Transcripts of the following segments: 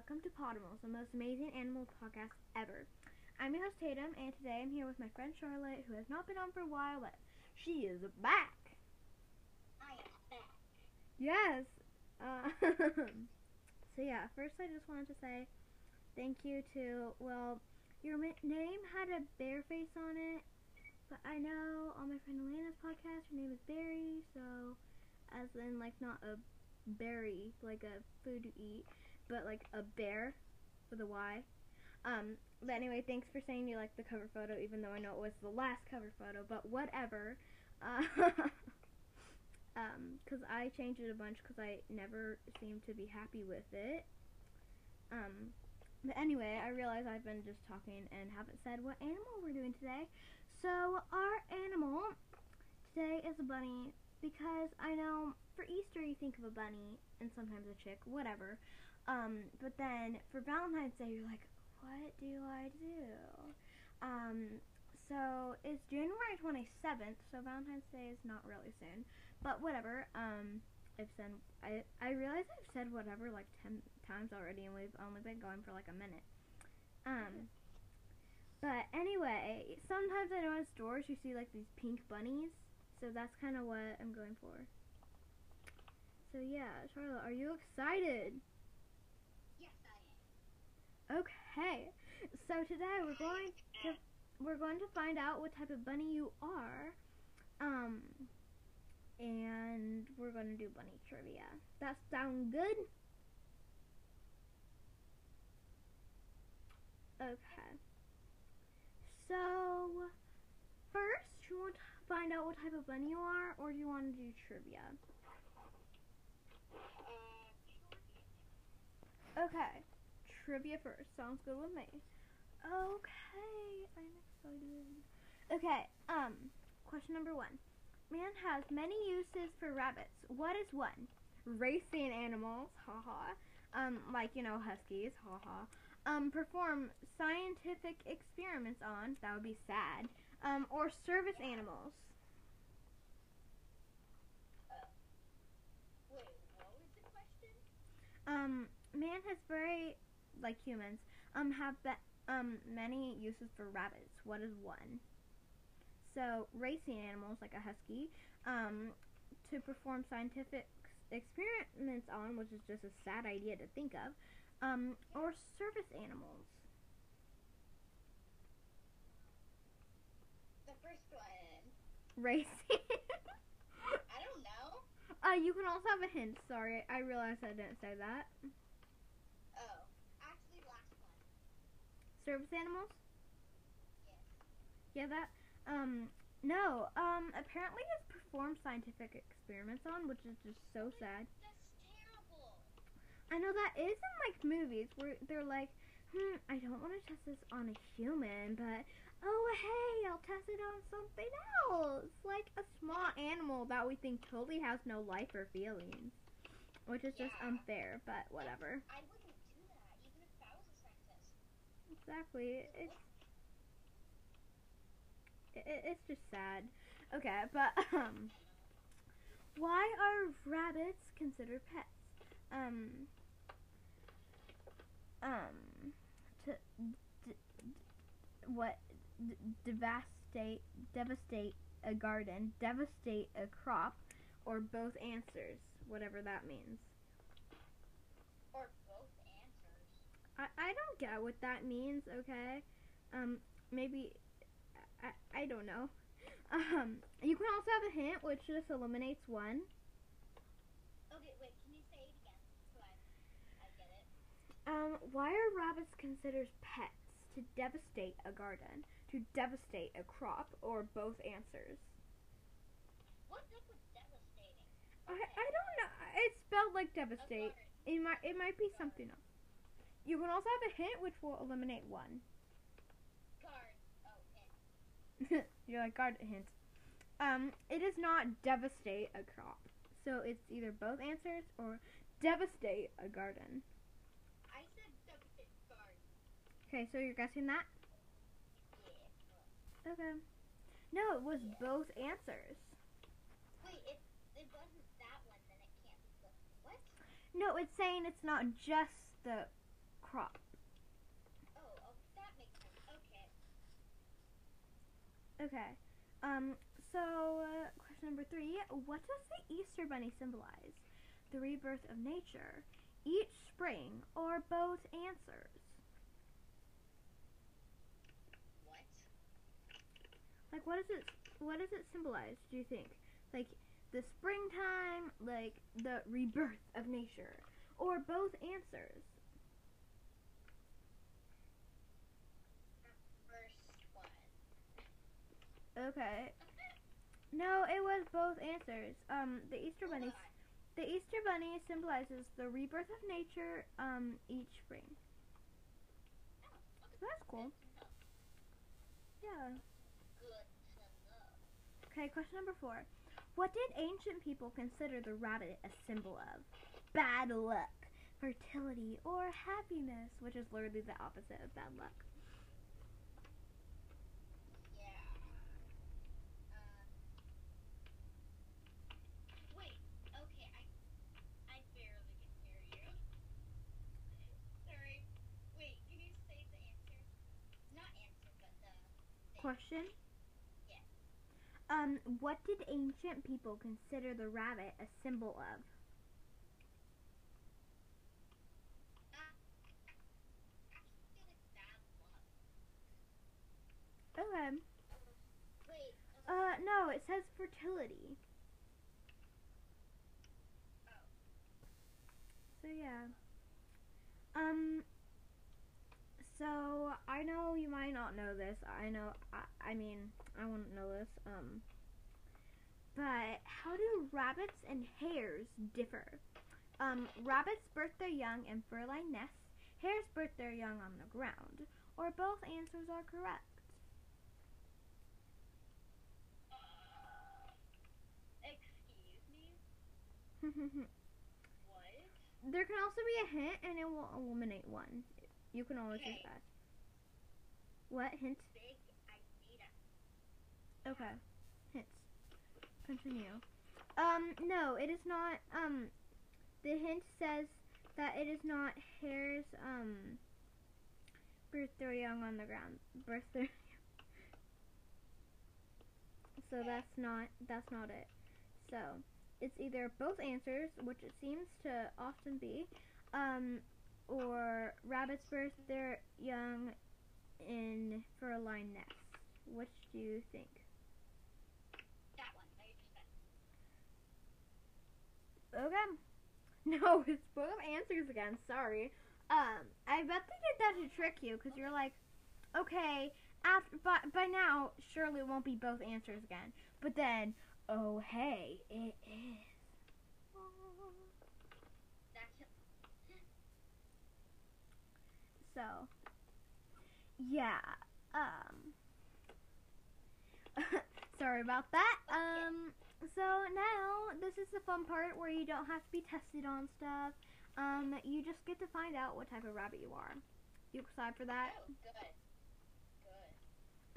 welcome to Podimals, the most amazing animal podcast ever. I'm your host Tatum, and today I'm here with my friend Charlotte, who has not been on for a while, but she is back. I am back. Yes. Uh, so yeah, first I just wanted to say thank you to well, your name had a bear face on it, but I know on my friend Elena's podcast her name is Barry, so as in like not a berry like a food to eat, but like a bear with a Y. Um, but anyway, thanks for saying you liked the cover photo, even though I know it was the last cover photo. But whatever. Uh, um, cause I changed it a bunch because I never seemed to be happy with it. Um, but anyway, I realize I've been just talking and haven't said what animal we're doing today. So our animal today is a bunny because I know for Easter you think of a bunny and sometimes a chick, whatever. Um, but then for Valentine's Day you're like, what do I do? Um, so it's January 27th, so Valentine's Day is not really soon, but whatever. Um, I've said I I realize I've said whatever like ten times already, and we've only been going for like a minute. Um, but anyway, sometimes I know in stores you see like these pink bunnies, so that's kind of what I'm going for. So yeah, Charlotte, are you excited? Yes, I am. Okay. So today we're going to we're going to find out what type of bunny you are. Um and we're going to do bunny trivia. That sound good? Okay. So first, you want to find out what type of bunny you are or do you want to do trivia? Uh, Okay, trivia first. Sounds good with me. Okay, I'm excited. Okay, um, question number one. Man has many uses for rabbits. What is one? Racing animals, haha. Um, like, you know, huskies, haha. Um, perform scientific experiments on, that would be sad. Um, or service animals. wait, what was the question? Um, man has very, like humans, um, have be- um many uses for rabbits. What is one? So racing animals like a husky, um, to perform scientific experiments on, which is just a sad idea to think of, um, or service animals. The first one. Racing. I don't know. uh, you can also have a hint. Sorry, I realized I didn't say that. Oh, actually, last one. Service animals. Yes. Yeah, that. Um, no. Um, apparently it's performed scientific experiments on, which is just so sad. That's terrible. I know that is in like movies where they're like, hmm, I don't want to test this on a human, but oh hey, I'll test it on something else, like a small animal that we think totally has no life or feelings, which is just unfair. But whatever. I do that, even if I was a scientist. Exactly. It's it, it's just sad. Okay, but um, why are rabbits considered pets? Um, um, to what devastate devastate a garden, devastate a crop, or both answers, whatever that means. Or both answers. I, I don't get what that means, okay? Um, maybe, I, I don't know. Um, you can also have a hint, which just eliminates one. Okay, wait, can you say it again? So I, I get it. Um, why are rabbits considered pets? To devastate a garden, to devastate a crop, or both answers? What's up with devastating? I, I don't know. It's spelled like devastate. It might it might be something else. You can also have a hint, which will eliminate one. Guard. Oh, You're like, guard a hint. Um, it is not devastate a crop. So it's either both answers or devastate a garden. I said devastate guard. Okay, so you're guessing that? Yeah. Okay. No, it was both answers. Wait, if it wasn't that one, then it can't be the what? No, it's saying it's not just the crop. Oh, oh, that makes sense. Okay. Okay. Um. So, uh, question number three: What does the Easter Bunny symbolize? The rebirth of nature, each spring, or both answers? What? Like, what does it? What does it symbolize? Do you think? Like the springtime, like the rebirth of nature, or both answers? First one. Okay. No, it was both answers. Um, the Easter bunny. The Easter bunny symbolizes the rebirth of nature. Um, each spring. That's cool. Yeah. Okay. Question number four. What did ancient people consider the rabbit a symbol of? Bad luck, fertility, or happiness, which is literally the opposite of bad luck. Yeah. Um. Wait. Okay. I. I barely can hear you. Sorry. Wait. Can you say the answer? Not answer, but the. thing. Question. Yes. Um, what did ancient people consider the rabbit a symbol of? I feel like bad luck. Okay. Wait. Uh, no, it says fertility. Oh. So yeah. Um. So I know you not know this. I know. I, I mean, I wouldn't know this. Um. But how do rabbits and hares differ? Um, rabbits birth their young in fur-lined nests. Hares birth their young on the ground. Or both answers are correct. What? there can also be a hint, and it will eliminate one. You can always Okay. just ask. What hint? Big idea. Okay. Hints. Continue. Um, no, it is not, um, the hint says that it is not hares, um, birth their young on the ground. Birth their So that's not, that's not it. So, it's either both answers, which it seems to often be, um, or rabbits birth their young in fur-lined nests. Which do you think? That one. that you just said. Okay. No, it's both answers again. Sorry. Um, I bet they did that to trick you because you're like, okay, after by by now surely it won't be both answers again. But then, oh hey, it is. So, yeah. Um. sorry about that. Um. So now this is the fun part where you don't have to be tested on stuff. Um. You just get to find out what type of rabbit you are. You excited for that? oh, good. Good.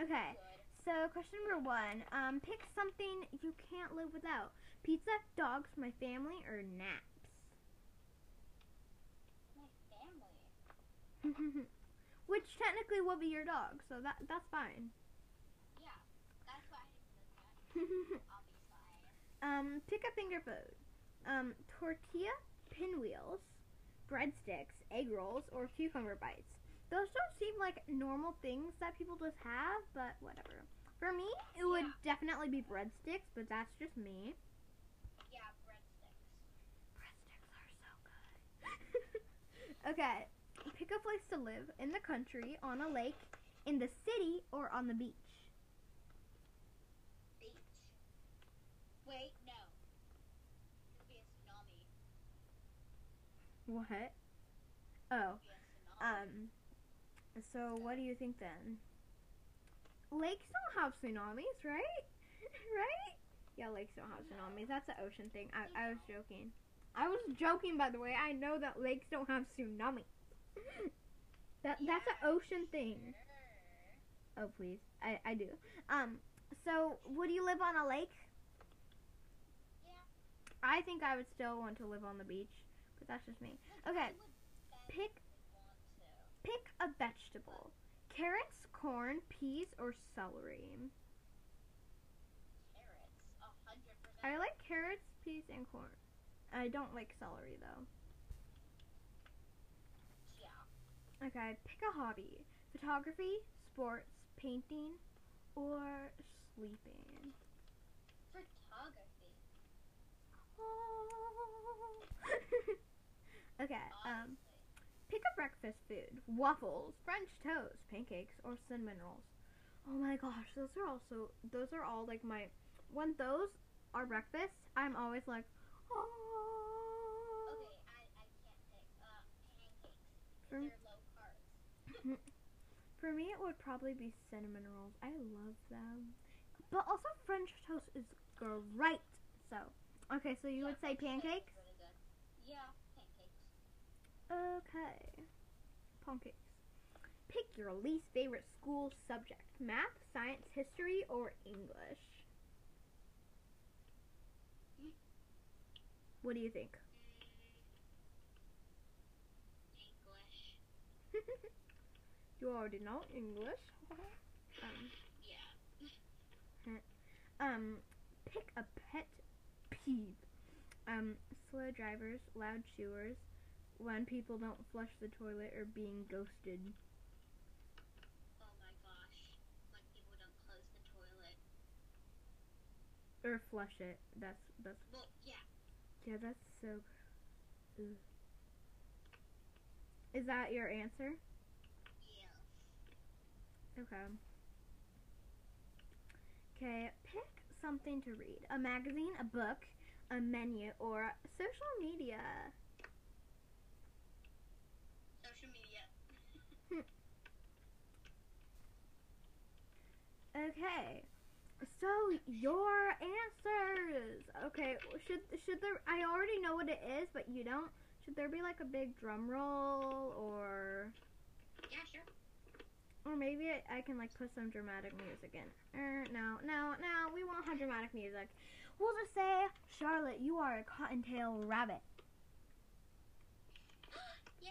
Okay. Good. So question number one. Um. Pick something you can't live without: pizza, dogs, my family, or naps. My family. Which technically will be your dog, so that that's fine. Yeah. That's why I that. Um, pick a finger food. Um, tortilla, pinwheels, breadsticks, egg rolls, or cucumber bites. Those don't seem like normal things that people just have, but whatever. For me, it would Yeah. definitely be breadsticks, but that's just me. Yeah, breadsticks. Breadsticks are so good. okay, pick a place to live in the country, on a lake, in the city, or on the beach. Beach. Wait, no. It'll be a tsunami. What? Oh, be a tsunami. um. So what do you think then? Lakes don't have tsunamis, right? right? Yeah, lakes don't have tsunamis. That's an ocean thing. I, I was joking. I was joking, by the way. I know that lakes don't have tsunamis. that that's an ocean thing. Sure. Oh please, I I do. Um, so would you live on a lake? Yeah. I think I would still want to live on the beach, but that's just me. Okay. Pick- to. a vegetable. Carrots, corn, peas, or celery. Carrots. A hundred percent. I like carrots, peas, and corn. I don't like celery though. Yeah. Okay, pick a hobby. Photography, sports, painting, or sleeping. Photography. okay, um, pick a breakfast food. Waffles, French toast, pancakes, or cinnamon rolls. Oh my gosh, those are also those are all like my when those are breakfast, I'm always like, oh. Okay, I, I can't pick. Uh, pancakes. For- They're low carbs. For me, it would probably be cinnamon rolls. I love them. But also, French toast is great. So, okay, so you Yeah, would say pancakes? Really. Yeah, pancakes. Okay. Pancakes. Pick your least favorite school subject math, science, history, or English. What do you think? English. You already know English. um, Yeah. Um, pick a pet peeve. Um, slow drivers, loud chewers, when people don't flush the toilet or being ghosted. Oh my gosh. When people don't close the toilet. Or flush it. That's that's Well, yeah. yeah, that's so Ugh. Is that your answer? Okay. Okay, pick something to read. A magazine, a book, a menu, or social media. Social media. Okay. So your answers. Okay, should should there I already know what it is, but you don't. Should there be like a big drum roll or. Or maybe I, I can like put some dramatic music in. Er, no, no, no, we won't have dramatic music. We'll just say, Charlotte, you are a cottontail rabbit. Yay!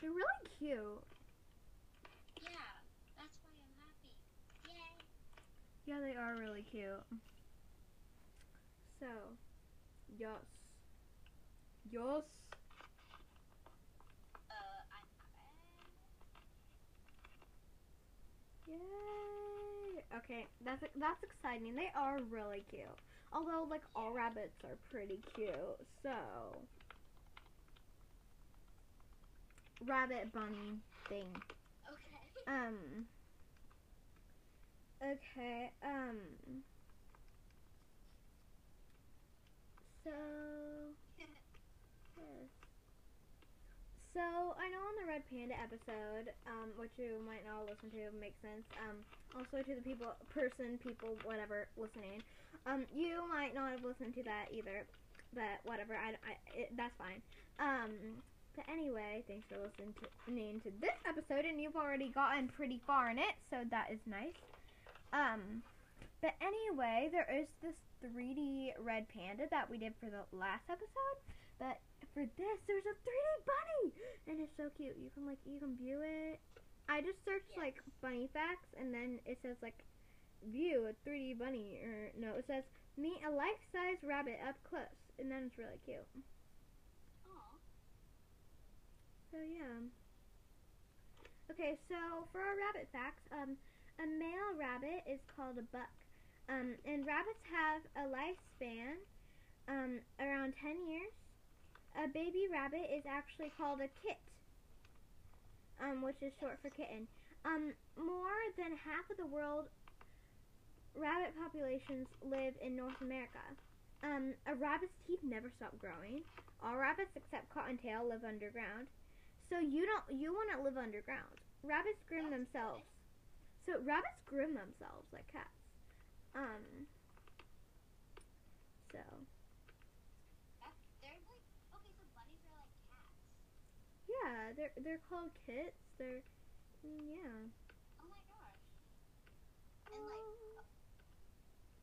They're really cute. Yeah. That's why I'm happy. Yay! Yeah, they are really cute. So, yes. Yes. Uh, I'm Yay! Okay, that's that's exciting. They are really cute. Although, like all rabbits are pretty cute. So, rabbit bunny thing. Okay. Um. Okay. Um. So. Yes. So I know on the Red Panda episode, um, which you might not listen to, makes sense. Um, also to the people, person, people, whatever, listening, um, you might not have listened to that either, but whatever. I, I it, that's fine. Um, but anyway, thanks for listening to, this episode, and you've already gotten pretty far in it, so that is nice. Um, but anyway, there is this 3D red panda that we did for the last episode, but for this, there's a 3D bunny, and it's so cute. You can like you can view it. I just searched like bunny facts, and then it says like view a 3D bunny, or no, it says meet a life-size rabbit up close, and then it's really cute. Aw. So yeah. Okay, so for our rabbit facts, um, a male rabbit is called a buck, um, and rabbits have a lifespan, um, around 10 years. A baby rabbit is actually called a kit, um, which is short for kitten. Um, more than half of the world rabbit populations live in North America. Um, a rabbit's teeth never stop growing. All rabbits except cottontail live underground. So you don't you want to live underground. Rabbits groom themselves. So rabbits groom themselves like cats. Um. So That's, they're like, okay, so bunnies are like cats. yeah, they're they're called kits. They're yeah. Oh my gosh. And like a,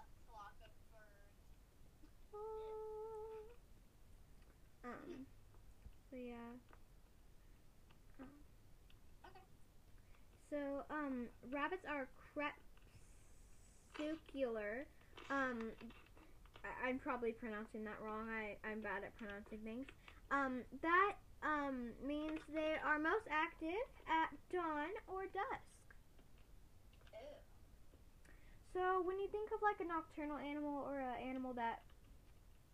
a flock of birds. Um. So yeah. Um, Okay. So, um, rabbits are crepuscular. Um, I- I'm probably pronouncing that wrong. I, I'm bad at pronouncing things. Um, that um, means they are most active at dawn or dusk. Ew. So when you think of like a nocturnal animal or an animal that,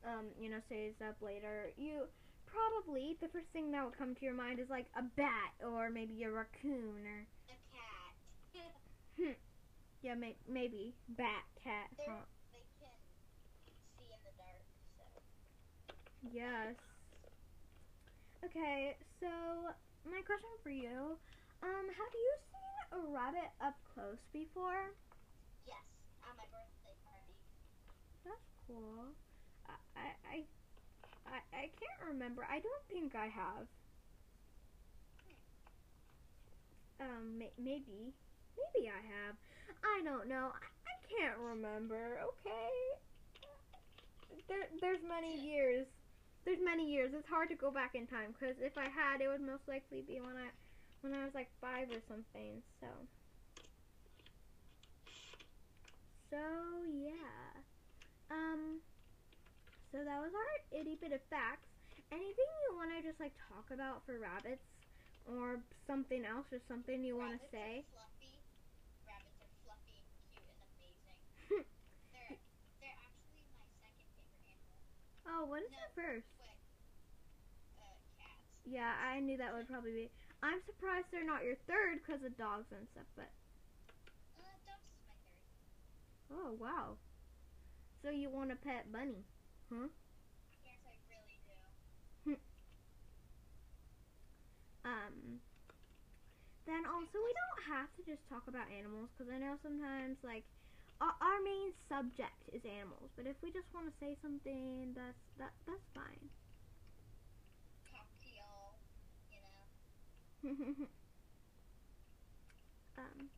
um, you know, stays up later, you probably the first thing that would come to your mind is like a bat or maybe a raccoon or A cat. Yeah, may- maybe bat, cat. They're- Huh? they can see in the dark, so. Yes. Okay, so my question for you, um, have you seen a rabbit up close before? Yes, at my birthday party. That's cool. I, I, I, I, can't remember. I don't think I have. Um, may- maybe, maybe I have. I don't know. I, I can't remember. Okay. There, there's many years. There's many years. It's hard to go back in time because if I had, it would most likely be when I, when I was like five or something. So. So yeah. Um. So that was our itty bit of facts. Anything you want to just like talk about for rabbits, or something else, or something you want to say? Are fluffy. Rabbits are fluffy and cute and amazing. they're they're actually my second favorite animal. Oh, what is No. first? Uh. Yeah, I knew that would probably be. I'm surprised they're not your third because of dogs and stuff. But Uh, dogs is my third. oh wow. So you want a pet bunny? Yes, I really do. Um. Then also we don't have to just talk about animals because I know sometimes like our, our main subject is animals, but if we just want to say something, that's that that's fine. Cocktail. You know. um.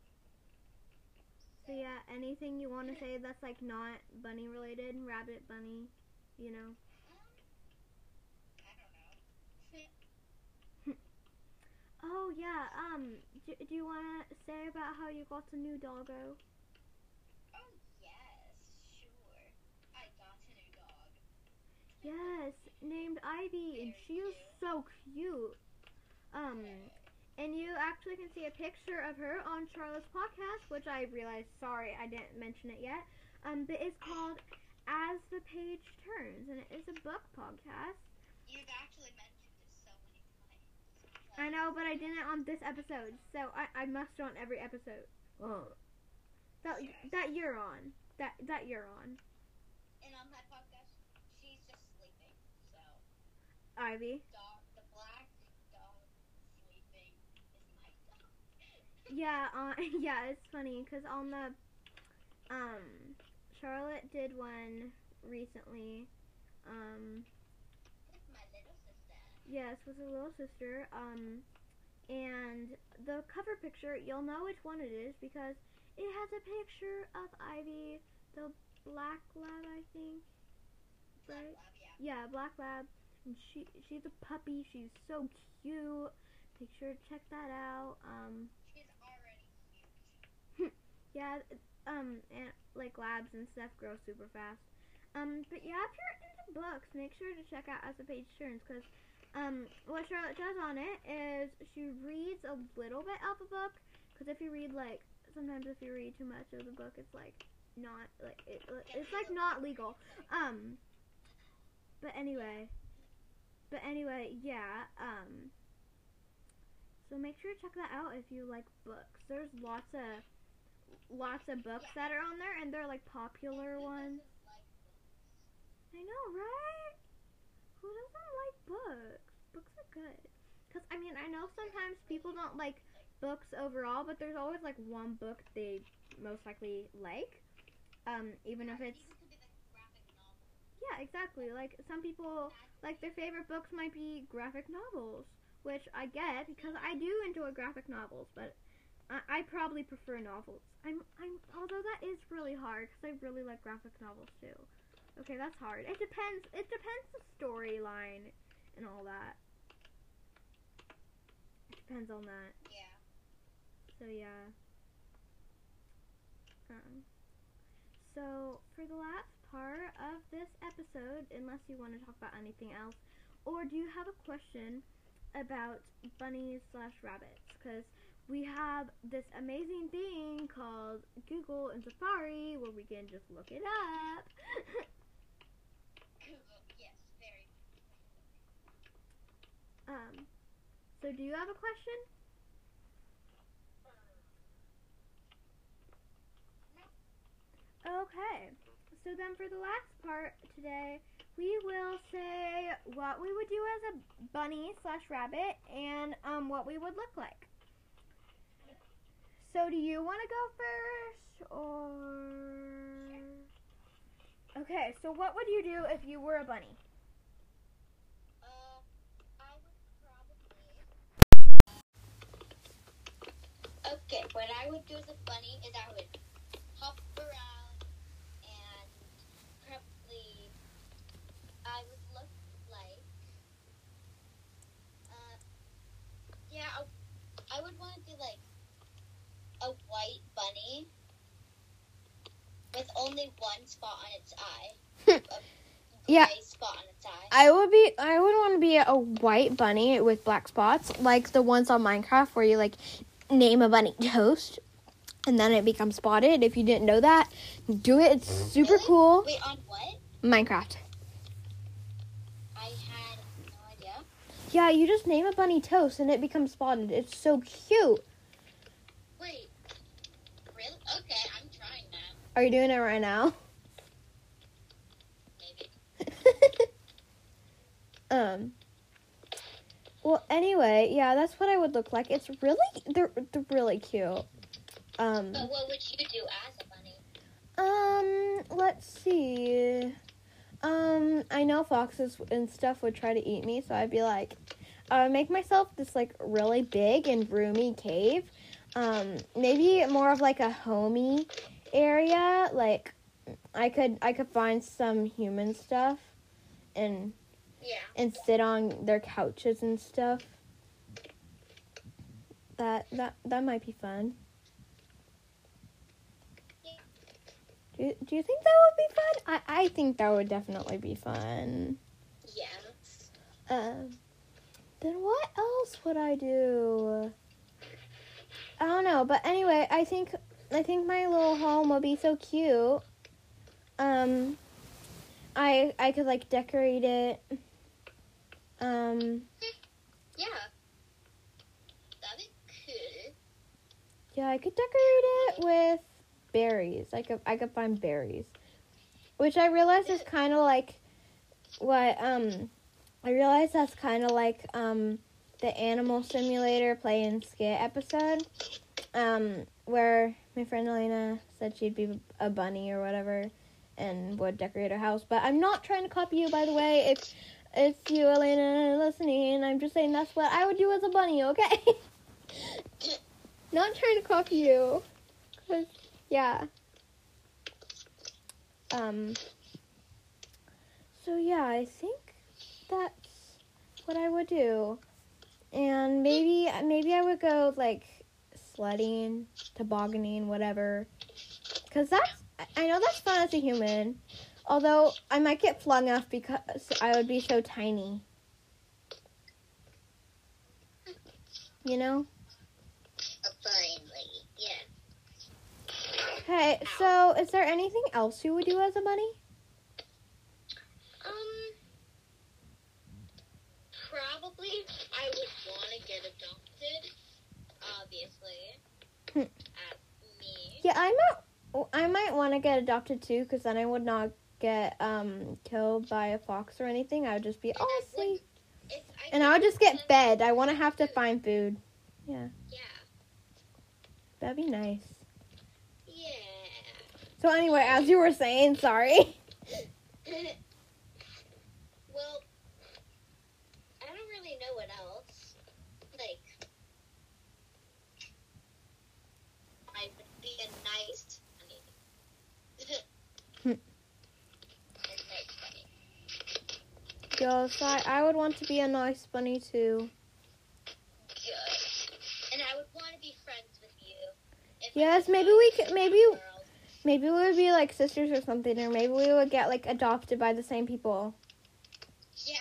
So yeah, anything you want to say that's like not bunny related, rabbit, bunny, you know. Um, I don't know. Oh yeah. Um. Do, do you want to say about how you got a new doggo? Oh yes, sure. I got a new dog. Yes, named Ivy, and she is so cute. Um. And you actually can see a picture of her on Charlotte's podcast, which I realized, sorry, I didn't mention it yet. Um, but it's called As the Page Turns, and it is a book podcast. You've actually mentioned it so many times. I know, but I didn't on this episode, so I, I must on every episode. Oh. That, that you're on. That that you're on. And on my podcast, she's just sleeping. So, Ivy. dog, the black dog sleeping is my dog. Yeah, uh, yeah, it's funny because on the um Charlotte did one recently. Um With my little sister. yes, with her little sister. Um and the cover picture, you'll know which one it is because it has a picture of Ivy, the black lab, I think. Black Right. lab, yeah. Yeah, black lab. And she she's a puppy. She's so cute. Make sure to check that out. Um She's already huge. Yeah, um, and like labs and stuff grow super fast. Um, but yeah, if you're into books, make sure to check out As the Page Turns because um, what Charlotte does on it is she reads a little bit of a book. Because if you read like sometimes if you read too much of the book, it's like not like it, it's like not legal. Um, but anyway, but anyway, yeah. Um, so make sure to check that out if you like books. There's lots of lots of books that are on there, and they're like popular ones. like? I know, right? Who doesn't like books? Books are good. Cause I mean, I know sometimes people don't like books overall, but there's always like one book they most likely like. Um, even if it's These could be like graphic novels. Yeah, exactly. Like some people like their favorite books might be graphic novels, which I get because I do enjoy graphic novels, but I, I probably prefer novels. I'm I'm although that is really hard because I really like graphic novels too. Okay, that's hard. It depends. It depends the storyline and all that. It depends on that. Yeah. So yeah. Um, so for the last part of this episode, unless you want to talk about anything else, or do you have a question about bunnies slash rabbits? Because we have this amazing thing called Google and Safari where we can just look it up. Google, yes, very. um, so do you have a question? Okay. So then for the last part today, we will say what we would do as a bunny slash rabbit and um, what we would look like. So do you want to go first or? Okay. So what would you do if you were a bunny? Uh, probably. Okay, what I would do as a bunny is I would hop around and probably I would look like. Uh, yeah, I, I would want to be like a white bunny with only one spot on its eye. Hmm. Yeah. spot on its. I would be I would want to be a white bunny with black spots, like the ones on Minecraft where you like name a bunny toast and then it becomes spotted. If you didn't know that, do it. It's super Really? cool. Wait, on what? Minecraft. I had no idea. Yeah, you just name a bunny toast and it becomes spotted. It's so cute. Okay, I'm trying that. Are you doing it right now? Maybe. um well anyway yeah that's what i would look like it's really they're, they're really cute um But what would you do as a bunny? um let's see um i know foxes and stuff would try to eat me so i'd be like i would make myself this like really big and roomy cave um maybe more of like a homey area like i could i could find some human stuff and Yeah. and sit on their couches and stuff. That that that might be fun. Do you, do you think that would be fun? I, I think that would definitely be fun. Yes. Um, then what else would I do? I don't know, but anyway, I think I think my little home would be so cute. Um, I I could like decorate it. Um, Yeah. That'd be cool. yeah, I could decorate it with berries. I could I could find berries, which I realize is kind of like what um I realize that's kind of like um the Animal Simulator play and skit episode, um where my friend Elena said she'd be a bunny or whatever and would decorate her house. But I'm not trying to copy you, by the way. If it's you, Elena, listening, I'm just saying that's what I would do as a bunny. Okay. not trying to copy you. 'Cause, yeah. Um. So yeah, I think that's what I would do, and maybe maybe I would go like sledding, tobogganing, whatever. Cause that's I know that's fun as a human, although I might get flung off because I would be so tiny. You know. Yeah. Okay, so is there anything else you would do as a bunny? Um. Probably I would get adopted. Obviously. Hmm. Me. Yeah, I might. I might want to get adopted too, because then I would not get um killed by a fox or anything. I would just be And oh sweet, and I would just get fed. I want to have to find food. Yeah. Yeah. That'd be nice. Yeah. So anyway, as you were saying, sorry. well, I don't really know what else. Like, I would be a nice bunny. Hmm. A nice bunny. Yo, so I, I would want to be a nice bunny too. Good. And I would want to be friends with you. Yes, maybe we could- maybe-. Maybe we would be like sisters or something, or maybe we would get like adopted by the same people. Yeah,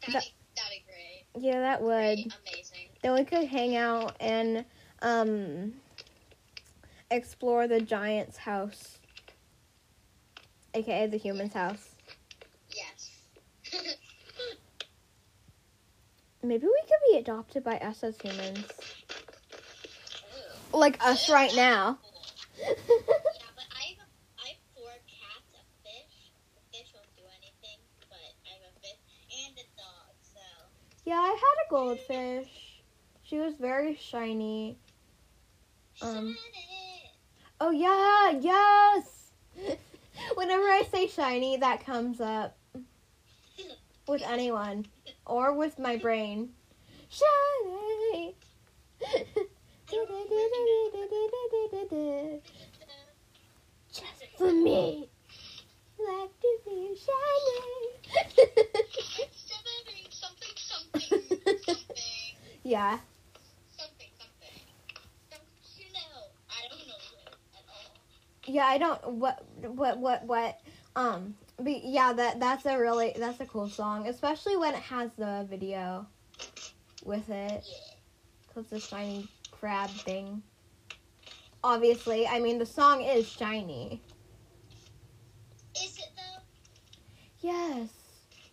that'd, That- be, that'd be great. Yeah, that would. Great, amazing. Then we could hang out and um explore the giant's house. AKA the human's house. Yes. Maybe we could be adopted by us as humans. Ooh. Like us right now. Yeah, but I have, I have four cats, a fish. The fish won't do anything, but I have a fish and a dog, so. yeah, I had a goldfish. She was very shiny. Um, Shiny. Oh yeah, yes. Whenever I say shiny, that comes up with anyone or with my brain. Just for me. Like to be yeah. something, something. You know? I don't know. Yeah, I don't what what what what um but yeah, that that's a really that's a cool song, especially when it has the video with it. Cause the shiny crab thing. Obviously, I mean the song is shiny. Is it though? Yes.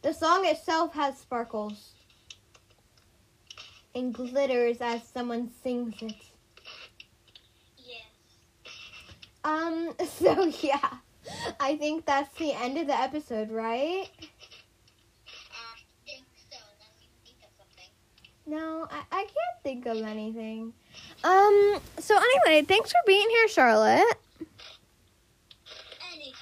The song itself has sparkles and glitters as someone sings it. Yes. Um, so yeah. I think that's the end of the episode, right? I think so. Let me think of something. No, I, I can't think of anything. Um, so anyway, thanks for being here, Charlotte. Anytime.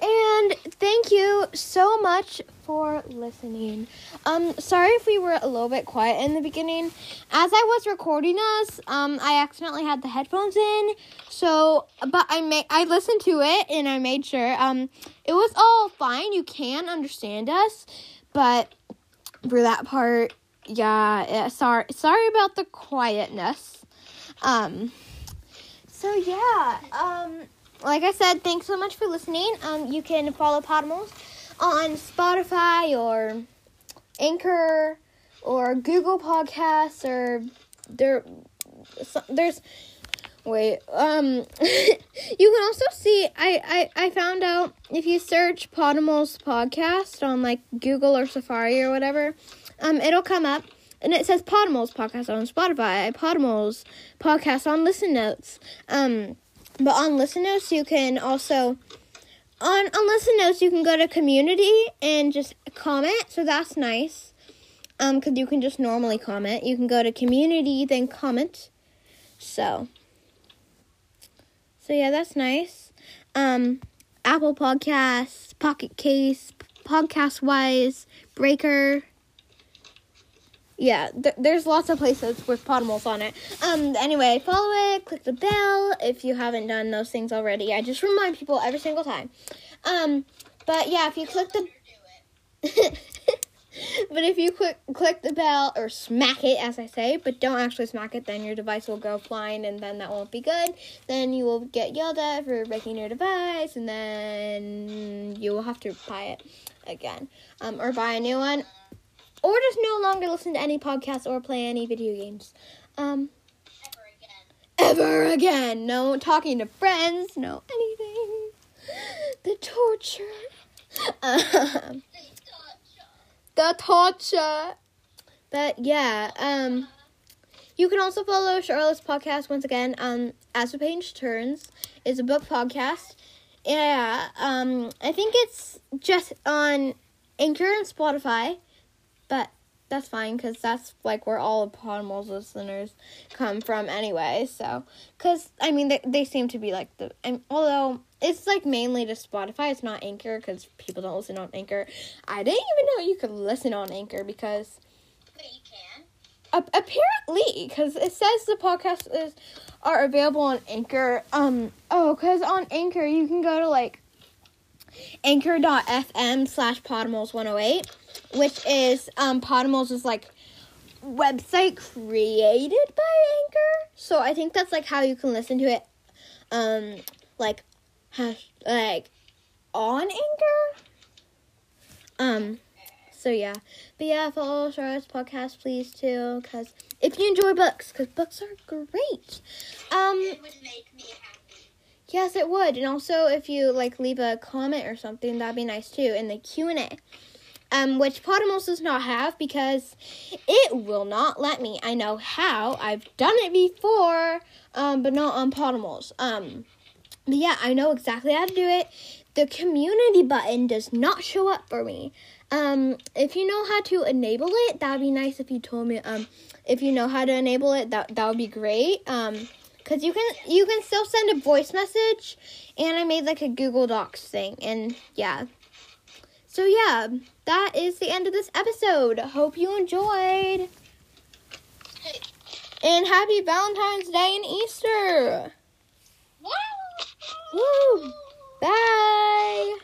And thank you so much for listening. Um, sorry if we were a little bit quiet in the beginning. As I was recording us, um, I accidentally had the headphones in. So, but I made I listened to it and I made sure um it was all fine. You can understand us, but for that part, yeah, yeah sorry sorry about the quietness. Um, so yeah, um like I said, thanks so much for listening. Um, you can follow Podimals on Spotify or Anchor or Google Podcasts or there. There's wait. Um, you can also see. I I I found out if you search Podimals podcast on like Google or Safari or whatever, um, it'll come up. And it says Podimals podcast on Spotify, Podimals podcast on Listen Notes. Um, but on Listen Notes, you can also on Listen Notes you can go to Community and just comment. So that's nice. Um, because you can just normally comment. You can go to Community then comment. So. So yeah, that's nice. Um, Apple Podcasts, Pocket Casts, Podcast Wise, Breaker. Yeah, th- there's lots of places with Podimals on it. Um, anyway, follow it, click the bell if you haven't done those things already. I just remind people every single time. Um, but yeah, if you click the but if you click click the bell or smack it, as I say, but don't actually smack it, then your device will go flying, and then that won't be good. Then you will get yelled at for breaking your device, and then you will have to buy it again, um, or buy a new one, or just no longer listen to any podcasts or play any video games, um, Ever again. ever again. No talking to friends, no anything. The torture. Um, the torture. But yeah, um, you can also follow Charlotte's podcast once again. Um, as the page turns is a book podcast. Yeah, um, I think it's just on Anchor and Spotify, but that's fine because that's like where all of Podimals listeners come from anyway. So, because I mean, they, they seem to be like the, and although it's like mainly to Spotify, it's not Anchor because people don't listen on Anchor. I didn't even know you could listen on Anchor because But you can. a- apparently because it says the podcast is are available on Anchor. Um, oh, because on Anchor you can go to like anchor.fm slash podimals 108 which is um podimals is like website created by Anchor. So I think that's like how you can listen to it um like hash like on Anchor. Um so yeah. But yeah, follow Charlotte's podcast please too cuz if you enjoy books cuz books are great. Um It would make me happy. Yes, it would. And also, if you like leave a comment or something, that'd be nice too in the Q and A. Um, which Podemos does not have because it will not let me. I know how. I've done it before, um, but not on Podemos. Um, but yeah, I know exactly how to do it. The community button does not show up for me. Um, if you know how to enable it, that'd be nice if you told me. Um, if you know how to enable it, that that would be great. Um, Cause you can you can still send a voice message, and I made like a Google Docs thing, and yeah. So yeah, that is the end of this episode. Hope you enjoyed. And happy Valentine's Day and Easter. Woo! Bye.